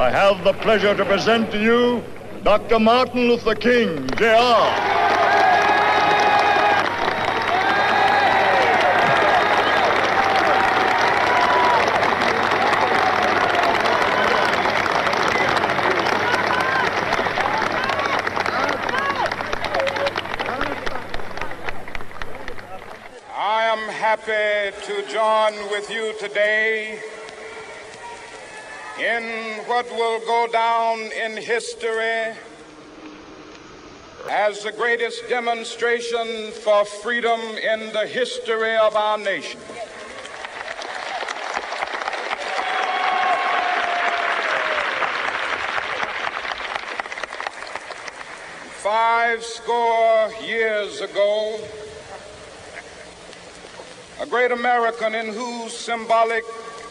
I have the pleasure to present to you Dr. Martin Luther King, Jr. I am happy to join with you today in what will go down in history as the greatest demonstration for freedom in the history of our nation. Five score years ago, a great American in whose symbolic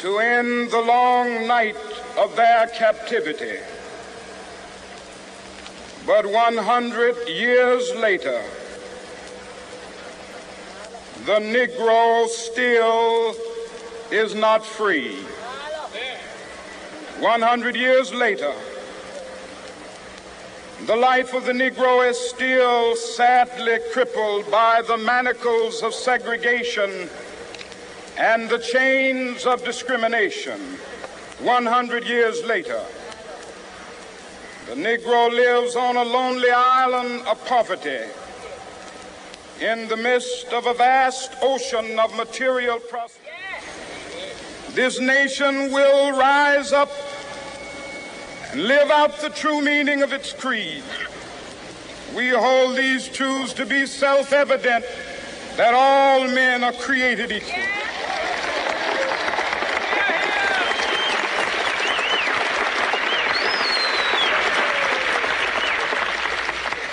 to end the long night of their captivity. But 100 years later, the Negro still is not free. 100 years later, the life of the Negro is still sadly crippled by the manacles of segregation and the chains of discrimination. 100 years later, the Negro lives on a lonely island of poverty in the midst of a vast ocean of material prosperity. This nation will rise up and live out the true meaning of its creed. We hold these truths to be self evident that all men are created equal.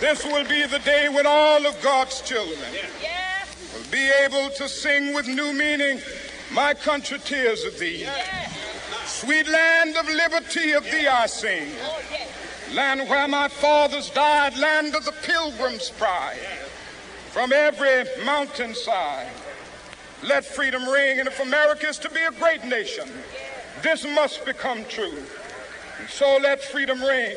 This will be the day when all of God's children will be able to sing with new meaning, My country 'tis of thee. Sweet land of liberty of thee I sing. Oh, land where my fathers died, land of the pilgrim's pride. From every mountainside, let freedom ring. And if America is to be a great nation, this must become true. And so let freedom ring.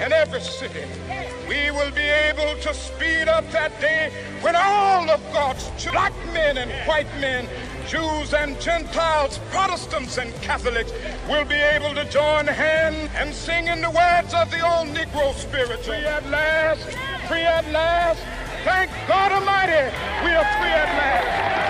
and every city, we will be able to speed up that day when all of God's black men and white men Jews and Gentiles, Protestants and Catholics will be able to join hands and sing in the words of the old Negro spiritual. Free at last, free at last. Thank God Almighty, we are free at last.